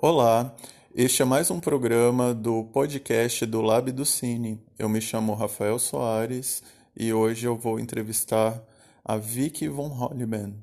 Olá, este é mais um programa do podcast do Lab do Cine. Eu me chamo Rafael Soares e hoje eu vou entrevistar a Vicky von Holliman.